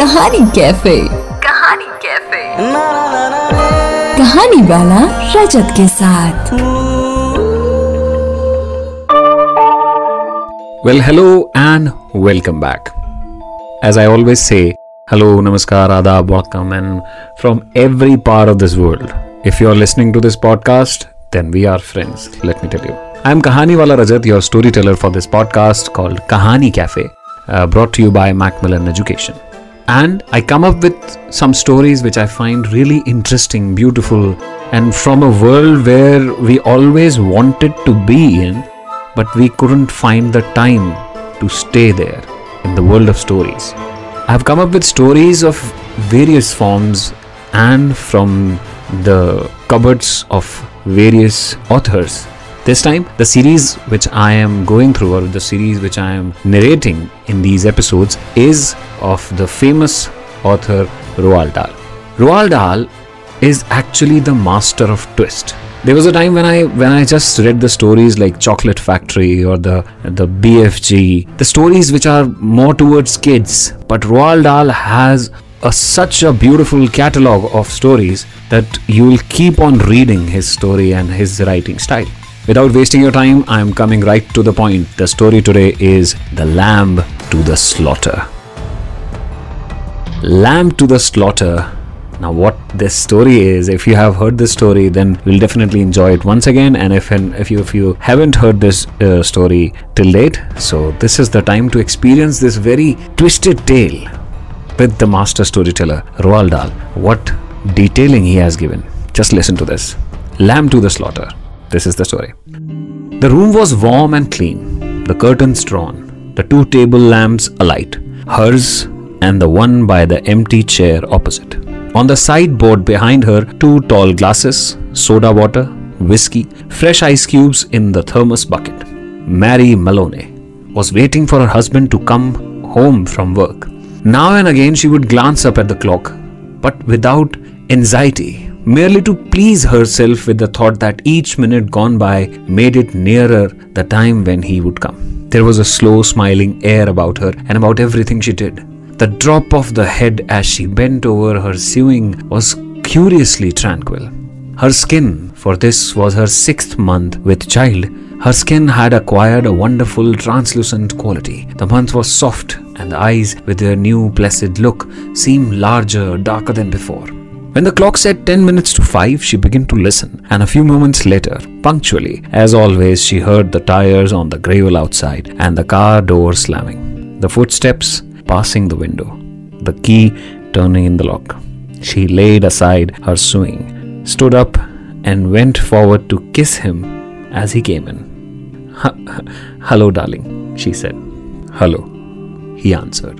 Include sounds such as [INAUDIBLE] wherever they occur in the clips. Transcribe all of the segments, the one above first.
कहानी कैफ़े। कहानी कैफ़े। कहानी वाला रजत के साथ। Well hello and welcome back as I always say hello नमस्कार आदाब welcome and from every part of this world if you are listening to this podcast then we are friends let me tell you I am Kahani wala Rajat your story teller for this podcast called Kahani cafe brought you by Macmillan education And I come up with some stories which I find really interesting, beautiful, and from a world where we always wanted to be in, but we couldn't find the time to stay there in the world of stories. I've come up with stories of various forms and from the cupboards of various authors. This time, the series which I am going through, or the series which I am narrating in these episodes, is of the famous author Roald Dahl. Roald Dahl is actually the master of twist. There was a time when I when I just read the stories like Chocolate Factory or the the BFG, the stories which are more towards kids. But Roald Dahl has a, such a beautiful catalog of stories that you will keep on reading his story and his writing style. Without wasting your time, I am coming right to the point. The story today is The Lamb to the Slaughter. Lamb to the Slaughter. Now, what this story is, if you have heard this story, then you'll definitely enjoy it once again. And if if you if you haven't heard this uh, story till date, so this is the time to experience this very twisted tale with the master storyteller Roald Dahl. What detailing he has given! Just listen to this. Lamb to the Slaughter. This is the story. The room was warm and clean, the curtains drawn, the two table lamps alight, hers and the one by the empty chair opposite. On the sideboard behind her, two tall glasses, soda water, whiskey, fresh ice cubes in the thermos bucket. Mary Maloney was waiting for her husband to come home from work. Now and again she would glance up at the clock, but without anxiety, merely to please herself with the thought that each minute gone by made it nearer the time when he would come. There was a slow, smiling air about her and about everything she did. The drop of the head as she bent over her sewing was curiously tranquil. Her skin, for this was her sixth month with child, her skin had acquired a wonderful translucent quality. The month was soft, and the eyes, with their new placid look, seemed larger, darker than before. When the clock said 10 minutes to 5, she began to listen, and a few moments later, punctually, as always, she heard the tires on the gravel outside and the car door slamming, the footsteps passing the window, the key turning in the lock. She laid aside her sewing, stood up, and went forward to kiss him as he came in. [LAUGHS] Hello, darling, she said. Hello, he answered.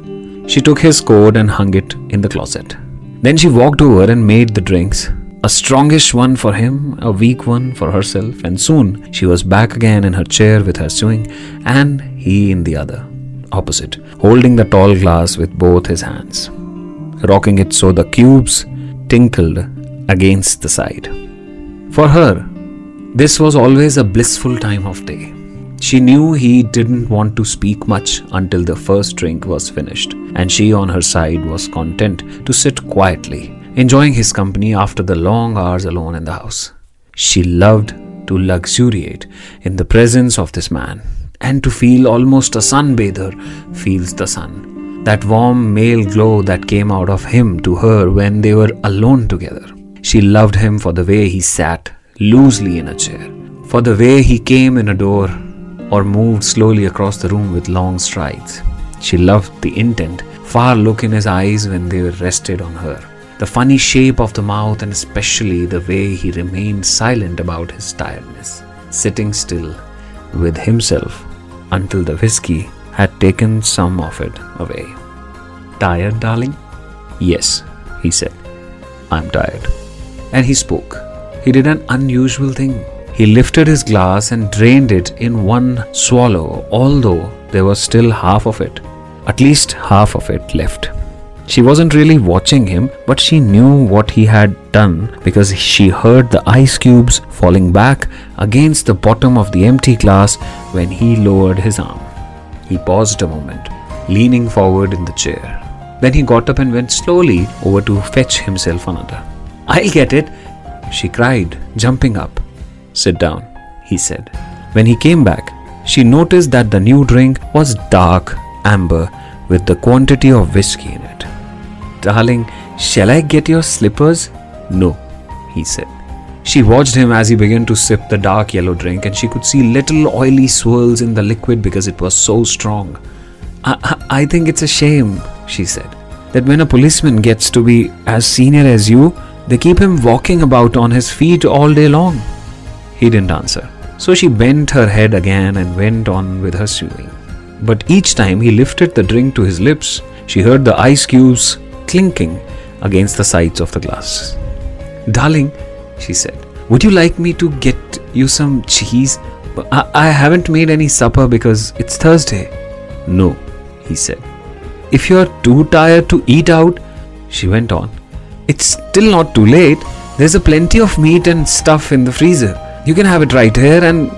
She took his coat and hung it in the closet. Then she walked over and made the drinks. A strongish one for him, a weak one for herself, and soon she was back again in her chair with her sewing, and he in the other, opposite, holding the tall glass with both his hands, rocking it so the cubes tinkled against the side. For her, this was always a blissful time of day. She knew he didn't want to speak much until the first drink was finished, and she on her side was content to sit quietly, enjoying his company after the long hours alone in the house. She loved to luxuriate in the presence of this man and to feel almost a sunbather feels the sun. That warm male glow that came out of him to her when they were alone together. She loved him for the way he sat loosely in a chair, for the way he came in a door or moved slowly across the room with long strides. She loved the intent, far look in his eyes when they rested on her, the funny shape of the mouth, and especially the way he remained silent about his tiredness, sitting still with himself until the whiskey had taken some of it away. Tired, darling? Yes, he said. I'm tired. And he spoke. He did an unusual thing. He lifted his glass and drained it in one swallow, although there was still half of it, at least half of it left. She wasn't really watching him, but she knew what he had done because she heard the ice cubes falling back against the bottom of the empty glass when he lowered his arm. He paused a moment, leaning forward in the chair. Then he got up and went slowly over to fetch himself another. I'll get it, she cried, jumping up. Sit down, he said. When he came back, she noticed that the new drink was dark amber with the quantity of whiskey in it. Darling, shall I get your slippers? No, he said. She watched him as he began to sip the dark yellow drink, and she could see little oily swirls in the liquid because it was so strong. I, I, I think it's a shame, she said, that when a policeman gets to be as senior as you, they keep him walking about on his feet all day long. He didn't answer. So she bent her head again and went on with her sewing. But each time he lifted the drink to his lips, she heard the ice cubes clinking against the sides of the glass. Darling, she said, would you like me to get you some cheese? I, I haven't made any supper because it's Thursday. No, he said. If you're too tired to eat out, she went on, it's still not too late. There's a plenty of meat and stuff in the freezer. You can have it right here and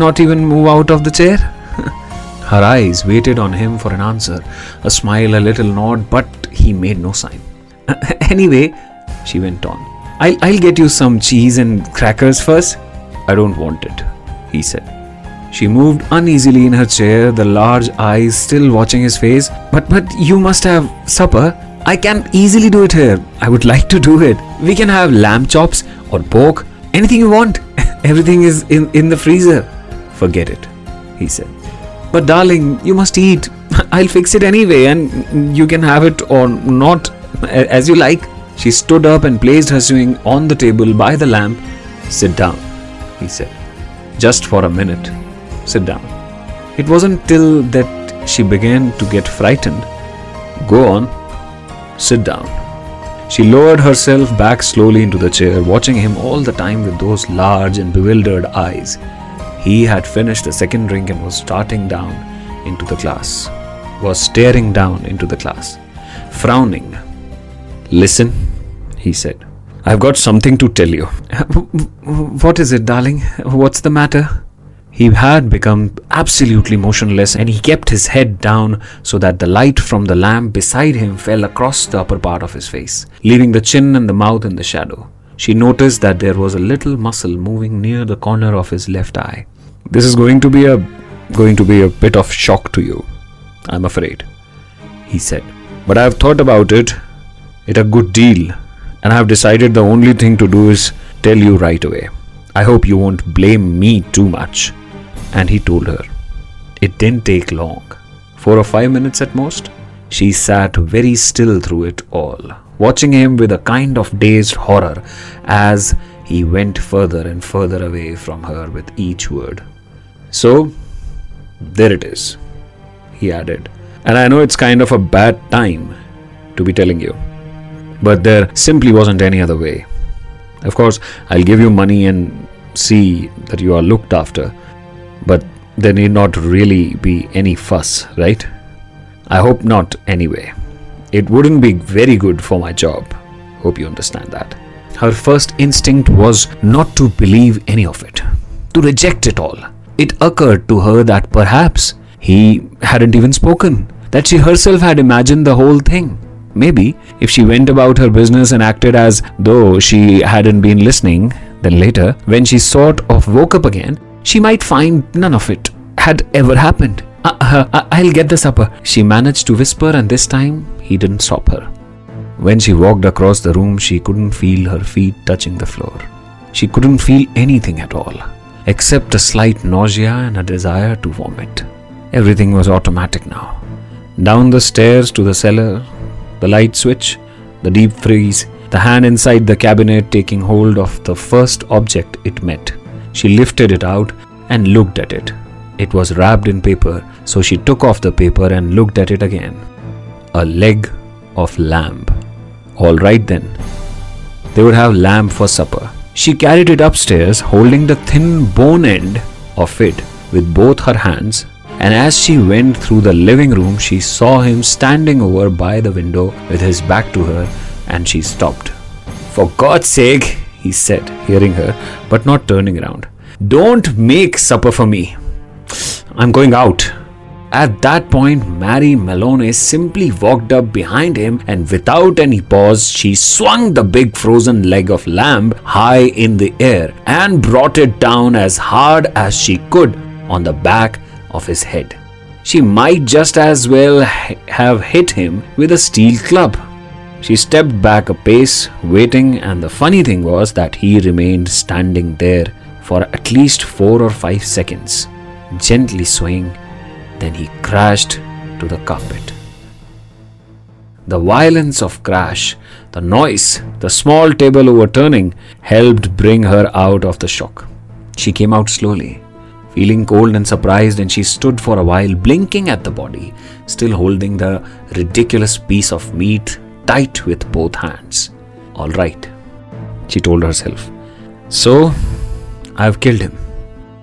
not even move out of the chair. [LAUGHS] Her eyes waited on him for an answer, a smile, a little nod, but he made no sign. [LAUGHS] anyway, she went on, I'll, I'll get you some cheese and crackers first. I don't want it, he said. She moved uneasily in her chair, the large eyes still watching his face. But but you must have supper. I can easily do it here. I would like to do it. We can have lamb chops or pork, anything you want. [LAUGHS] Everything is in, in the freezer. Forget it, he said. But darling, you must eat. [LAUGHS] I'll fix it anyway and you can have it or not as you like. She stood up and placed her sewing on the table by the lamp. Sit down, he said. Just for a minute. Sit down. It wasn't till that she began to get frightened. Go on. Sit down. She lowered herself back slowly into the chair, watching him all the time with those large and bewildered eyes. He had finished the second drink and was starting down into the glass, was staring down into the glass, frowning. Listen, he said. I've got something to tell you. [LAUGHS] What is it, darling? What's the matter? He had become absolutely motionless and he kept his head down so that the light from the lamp beside him fell across the upper part of his face, leaving the chin and the mouth in the shadow. She noticed that there was a little muscle moving near the corner of his left eye. This is going to be a going to be a bit of shock to you, I'm afraid, he said. But I've thought about it, it a good deal, and I've decided the only thing to do is tell you right away. I hope you won't blame me too much. And he told her. It didn't take long. Four or five minutes at most. She sat very still through it all, watching him with a kind of dazed horror as he went further and further away from her with each word. So, there it is, he added. And I know it's kind of a bad time to be telling you, but there simply wasn't any other way. Of course, I'll give you money and see that you are looked after, but there need not really be any fuss, right? I hope not anyway. It wouldn't be very good for my job. Hope you understand that. Her first instinct was not to believe any of it, to reject it all. It occurred to her that perhaps he hadn't even spoken, that she herself had imagined the whole thing. Maybe if she went about her business and acted as though she hadn't been listening, then later, when she sort of woke up again, she might find none of it had ever happened. Uh, uh, I'll get the supper, she managed to whisper, and this time he didn't stop her. When she walked across the room, she couldn't feel her feet touching the floor. She couldn't feel anything at all, except a slight nausea and a desire to vomit. Everything was automatic now. Down the stairs to the cellar, the light switch, the deep freeze, the hand inside the cabinet taking hold of the first object it met. She lifted it out and looked at it. It was wrapped in paper, so she took off the paper and looked at it again. A leg of lamb. All right then. They would have lamb for supper. She carried it upstairs, holding the thin bone end of it with both her hands and as she went through the living room, she saw him standing over by the window with his back to her, and she stopped. For God's sake, he said, hearing her, but not turning around. Don't make supper for me. I'm going out. At that point, Mary Maloney simply walked up behind him and without any pause, she swung the big frozen leg of lamb high in the air and brought it down as hard as she could on the back of his head. She might just as well have hit him with a steel club. She stepped back a pace, waiting, and the funny thing was that he remained standing there for at least four or five seconds, gently swaying. Then he crashed to the carpet. The violence of crash, the noise, the small table overturning helped bring her out of the shock. She came out slowly, feeling cold and surprised, and she stood for a while blinking at the body, still holding the ridiculous piece of meat tight with both hands. All right, she told herself. So, I've killed him.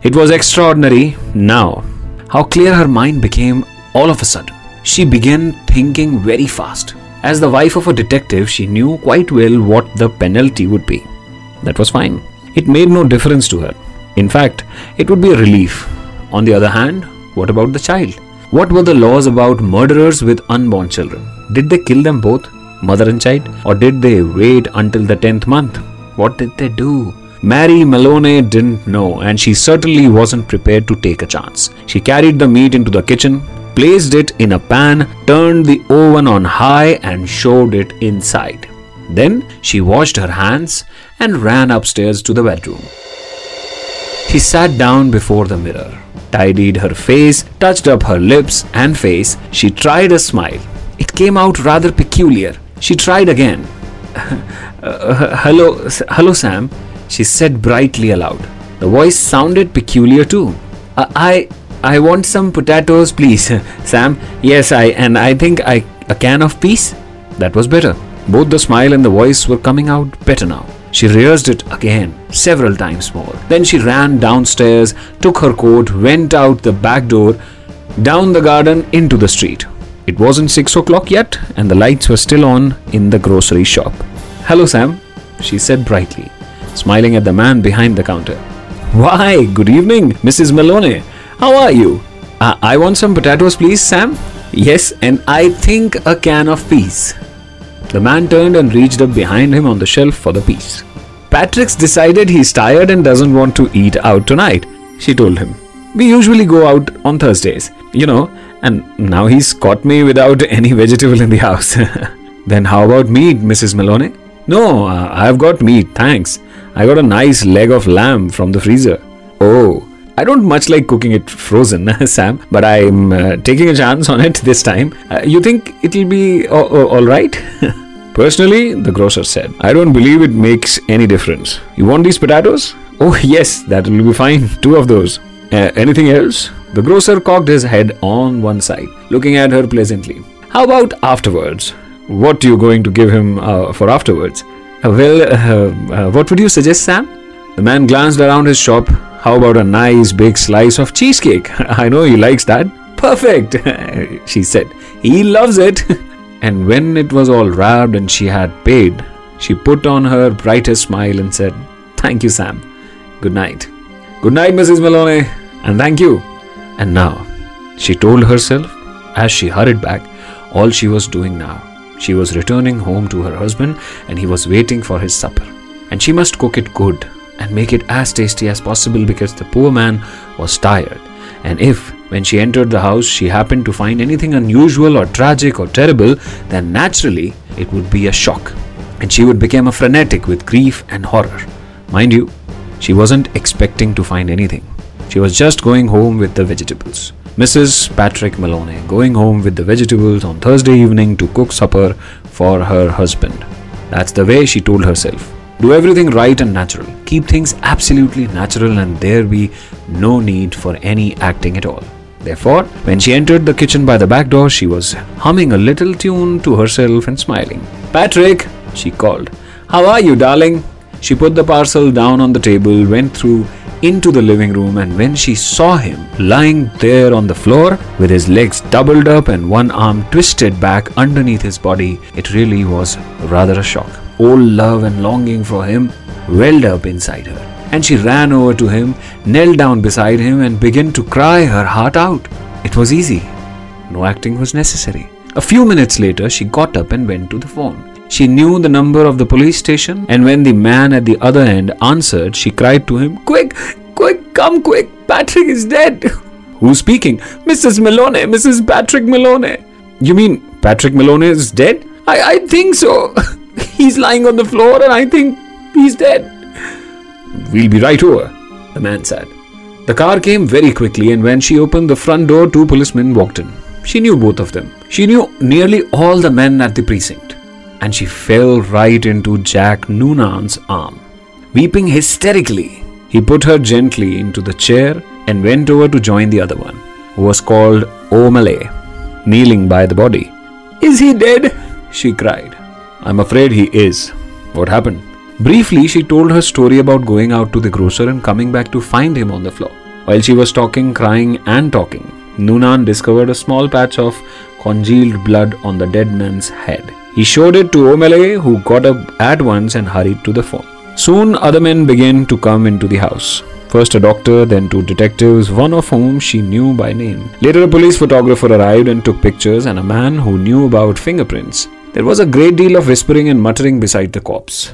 It was extraordinary now how clear her mind became all of a sudden. She began thinking very fast. As the wife of a detective, she knew quite well what the penalty would be. That was fine. It made no difference to her. In fact, it would be a relief. On the other hand, what about the child? What were the laws about murderers with unborn children? Did they kill them both, mother and child, or did they wait until the 10th month? What did they do? Mary Maloney didn't know, and she certainly wasn't prepared to take a chance. She carried the meat into the kitchen, placed it in a pan, turned the oven on high, and shoved it inside. Then she washed her hands and ran upstairs to the bedroom. She sat down before the mirror, tidied her face, touched up her lips and face. She tried a smile. It came out rather peculiar. She tried again. Uh, [LAUGHS] hello, hello, Sam, she said brightly aloud. The voice sounded peculiar too. "Uh, I, I want some potatoes, please, [LAUGHS] Sam. Yes, I, and I think I a can of peas. That was better. Both the smile and the voice were coming out better now. She rehearsed it again, several times more. Then she ran downstairs, took her coat, went out the back door, down the garden, into the street. It wasn't six o'clock yet, and the lights were still on in the grocery shop. Hello, Sam, she said brightly, smiling at the man behind the counter. Why, good evening, Mrs. Maloney. How are you? Uh, I want some potatoes, please, Sam. Yes, and I think a can of peas. The man turned and reached up behind him on the shelf for the peas. Patrick's decided he's tired and doesn't want to eat out tonight, she told him. We usually go out on Thursdays, you know, and now he's caught me without any vegetable in the house. [LAUGHS] then how about meat, Mrs. Maloney? No, uh, I've got meat, thanks. I got a nice leg of lamb from the freezer. Oh, I don't much like cooking it frozen, [LAUGHS] Sam, but I'm uh, taking a chance on it this time. Uh, you think it'll be all right? [LAUGHS] Personally, the grocer said, I don't believe it makes any difference. You want these potatoes? Oh, yes, that will be fine. Two of those. Uh, anything else? The grocer cocked his head on one side, looking at her pleasantly. How about afterwards? What are you going to give him uh, for afterwards? Uh, well, uh, uh, what would you suggest, Sam? The man glanced around his shop. How about a nice big slice of cheesecake? [LAUGHS] I know he likes that. Perfect, [LAUGHS] she said. He loves it. [LAUGHS] And when it was all wrapped and she had paid, she put on her brightest smile and said, Thank you, Sam. Good night. Good night, Mrs. Maloney. And thank you. And now, she told herself as she hurried back all she was doing now. She was returning home to her husband and he was waiting for his supper. And she must cook it good and make it as tasty as possible because the poor man was tired. And if, when she entered the house, she happened to find anything unusual or tragic or terrible, then naturally it would be a shock. And she would become a frenetic with grief and horror. Mind you, she wasn't expecting to find anything. She was just going home with the vegetables. Mrs. Patrick Maloney going home with the vegetables on Thursday evening to cook supper for her husband. That's the way she told herself. Do everything right and natural. Keep things absolutely natural, and there be no need for any acting at all. Therefore, when she entered the kitchen by the back door, she was humming a little tune to herself and smiling. Patrick, she called. How are you, darling? She put the parcel down on the table, went through into the living room, and when she saw him lying there on the floor with his legs doubled up and one arm twisted back underneath his body, it really was rather a shock. All love and longing for him welled up inside her, and she ran over to him, knelt down beside him, and began to cry her heart out. It was easy. No acting was necessary. A few minutes later, she got up and went to the phone. She knew the number of the police station, and when the man at the other end answered, she cried to him, Quick, quick, come quick, Patrick is dead. [LAUGHS] Who's speaking? Mrs. Malone, Mrs. Patrick Malone. You mean Patrick Malone is dead? I, I think so. [LAUGHS] he's lying on the floor, and I think he's dead. We'll be right over, the man said. The car came very quickly, and when she opened the front door, two policemen walked in. She knew both of them. She knew nearly all the men at the precinct. And she fell right into Jack Noonan's arm. Weeping hysterically, he put her gently into the chair and went over to join the other one, who was called O'Malley, kneeling by the body. Is he dead? she cried. I'm afraid he is. What happened? Briefly, she told her story about going out to the grocer and coming back to find him on the floor. While she was talking, crying, and talking, Noonan discovered a small patch of congealed blood on the dead man's head. He showed it to O'Malley, who got up at once and hurried to the phone. Soon, other men began to come into the house. First a doctor, then two detectives, one of whom she knew by name. Later, a police photographer arrived and took pictures, and a man who knew about fingerprints. There was a great deal of whispering and muttering beside the corpse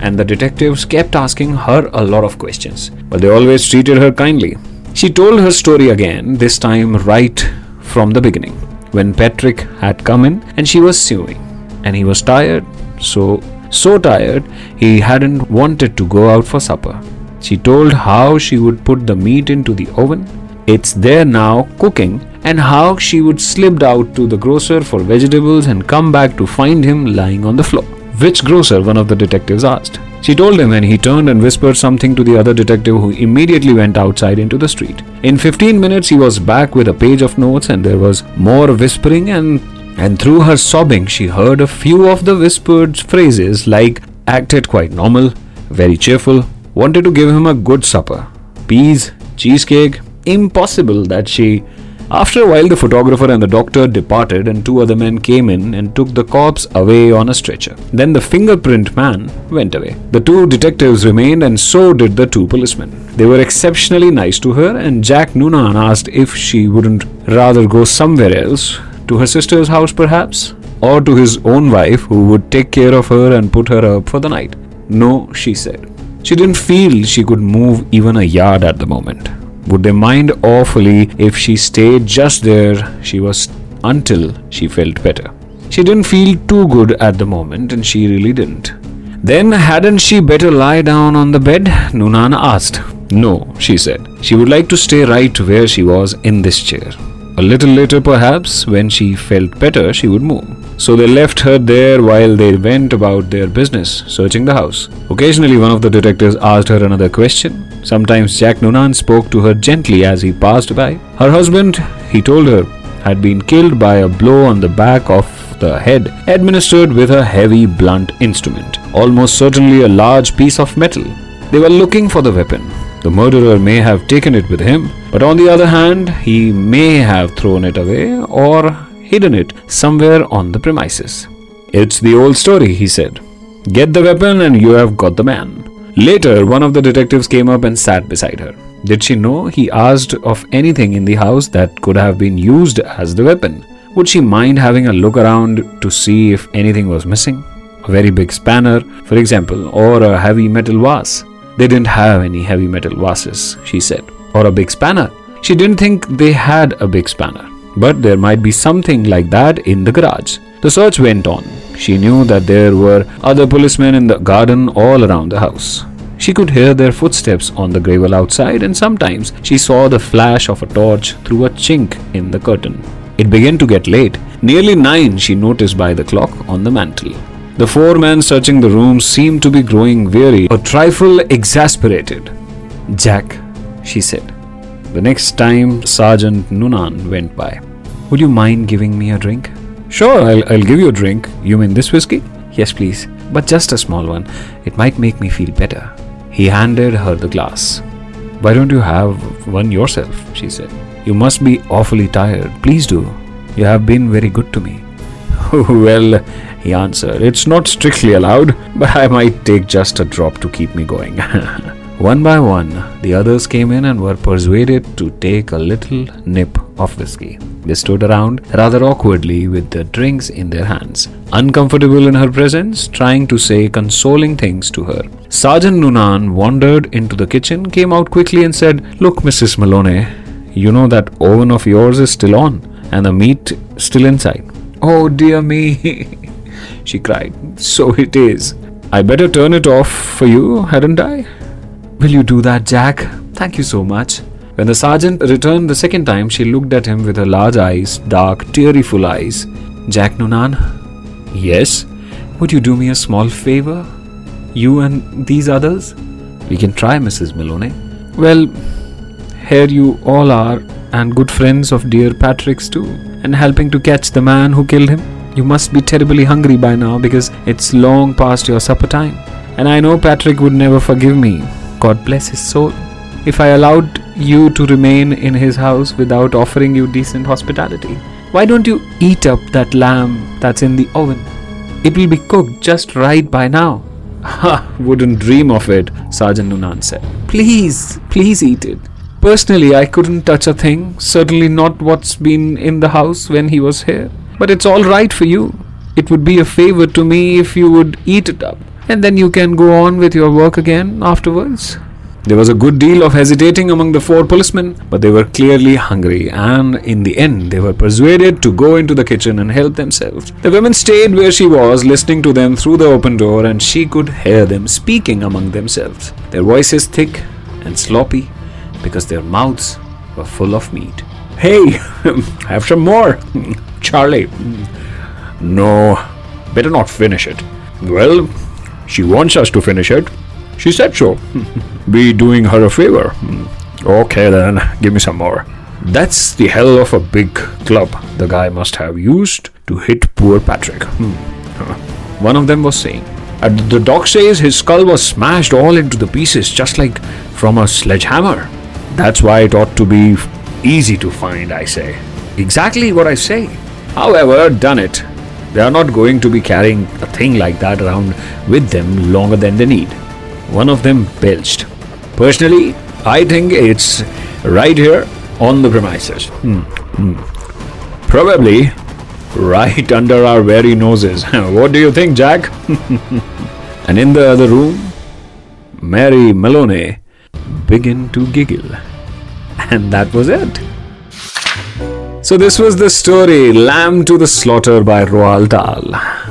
and the detectives kept asking her a lot of questions, but they always treated her kindly. She told her story again, this time right from the beginning, when Patrick had come in and she was sewing, and he was tired, so so tired he hadn't wanted to go out for supper. She told how she would put the meat into the oven. It's there now cooking and how she would slipped out to the grocer for vegetables and come back to find him lying on the floor. Which grocer? one of the detectives asked. She told him and he turned and whispered something to the other detective who immediately went outside into the street. In 15 minutes he was back with a page of notes and there was more whispering and and through her sobbing she heard a few of the whispered phrases like acted quite normal, very cheerful, wanted to give him a good supper. Peas, cheesecake, impossible that she after a while, the photographer and the doctor departed, and two other men came in and took the corpse away on a stretcher. Then the fingerprint man went away. The two detectives remained, and so did the two policemen. They were exceptionally nice to her, and Jack Noonan asked if she wouldn't rather go somewhere else, to her sister's house perhaps, or to his own wife who would take care of her and put her up for the night. No, she said. She didn't feel she could move even a yard at the moment. Would they mind awfully if she stayed just there she was until she felt better? She didn't feel too good at the moment, and she really didn't. Then, hadn't she better lie down on the bed? Noonan asked. No, she said. She would like to stay right where she was in this chair. A little later, perhaps, when she felt better, she would move. So they left her there while they went about their business, searching the house. Occasionally, one of the detectives asked her another question. Sometimes Jack Noonan spoke to her gently as he passed by. Her husband, he told her, had been killed by a blow on the back of the head, administered with a heavy blunt instrument, almost certainly a large piece of metal. They were looking for the weapon. The murderer may have taken it with him, but on the other hand, he may have thrown it away or hidden it somewhere on the premises. It's the old story, he said. Get the weapon and you have got the man. Later, one of the detectives came up and sat beside her. Did she know he asked of anything in the house that could have been used as the weapon? Would she mind having a look around to see if anything was missing? A very big spanner, for example, or a heavy metal vase. They didn't have any heavy metal vases, she said, or a big spanner. She didn't think they had a big spanner, but there might be something like that in the garage. The search went on. She knew that there were other policemen in the garden all around the house. She could hear their footsteps on the gravel outside, and sometimes she saw the flash of a torch through a chink in the curtain. It began to get late. Nearly nine, she noticed by the clock on the mantel. The four men searching the room seemed to be growing weary, a trifle exasperated. Jack, she said. The next time Sergeant Noonan went by. Would you mind giving me a drink? Sure, I'll, I'll give you a drink. You mean this whiskey? Yes, please. But just a small one. It might make me feel better. He handed her the glass. Why don't you have one yourself? she said. You must be awfully tired. Please do. You have been very good to me. Well, he answered, it's not strictly allowed, but I might take just a drop to keep me going. [LAUGHS] one by one, the others came in and were persuaded to take a little nip of whiskey. They stood around rather awkwardly with their drinks in their hands, uncomfortable in her presence, trying to say consoling things to her. Sergeant Noonan wandered into the kitchen, came out quickly, and said, Look, Mrs. Maloney, you know that oven of yours is still on, and the meat still inside. Oh dear me, [LAUGHS] she cried. So it is. I better turn it off for you, hadn't I? Will you do that, Jack? Thank you so much. When the sergeant returned the second time, she looked at him with her large eyes, dark, tearful eyes. Jack Noonan? Yes? Would you do me a small favor? You and these others? We can try, Mrs. Maloney. Well, here you all are, and good friends of dear Patrick's too, and helping to catch the man who killed him. You must be terribly hungry by now because it's long past your supper time. And I know Patrick would never forgive me. God bless his soul. If I allowed you to remain in his house without offering you decent hospitality, why don't you eat up that lamb that's in the oven? It will be cooked just right by now. [LAUGHS] Ha! Wouldn't dream of it, Sergeant Noonan said. Please, please eat it. Personally, I couldn't touch a thing, certainly not what's been in the house when he was here. But it's all right for you. It would be a favor to me if you would eat it up, and then you can go on with your work again afterwards. There was a good deal of hesitating among the four policemen, but they were clearly hungry, and in the end, they were persuaded to go into the kitchen and help themselves. The women stayed where she was, listening to them through the open door, and she could hear them speaking among themselves, their voices thick and sloppy because their mouths were full of meat. Hey, [LAUGHS] have some more, [LAUGHS] Charlie. No, better not finish it. Well, she wants us to finish it. She said so. [LAUGHS] Be doing her a favor. Okay, then, give me some more. That's the hell of a big club the guy must have used to hit poor Patrick. Hmm. One of them was saying. And the doc says his skull was smashed all into the pieces, just like from a sledgehammer. That's why it ought to be easy to find, I say. Exactly what I say. However, done it. They are not going to be carrying a thing like that around with them longer than they need. One of them belched. Personally, I think it's right here on the premises. Hmm, hmm. Probably right [LAUGHS] under our very noses. [LAUGHS] what do you think, Jack? [LAUGHS] and in the other room, Mary Maloney began to giggle. And that was it. So this was the story Lamb to the Slaughter by Roald Dahl.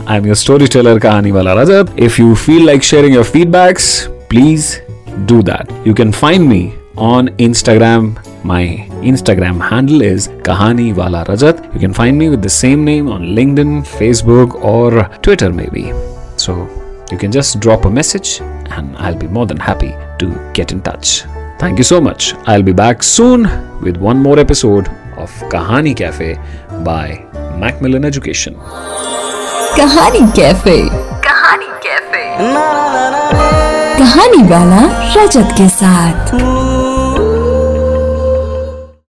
I'm your storyteller Kahaniwala Rajat. If you feel like sharing your feedbacks, please do that. You can find me on Instagram. My Instagram handle is Kahaniwala Rajat. You can find me with the same name on LinkedIn, Facebook, or Twitter, maybe. So you can just drop a message and I'll be more than happy to get in touch. Thank you so much. I'll be back soon with one more episode of Kahani Cafe by Macmillan Education. कहानी cafe कहानी cafe कहानी वाला रजत के साथ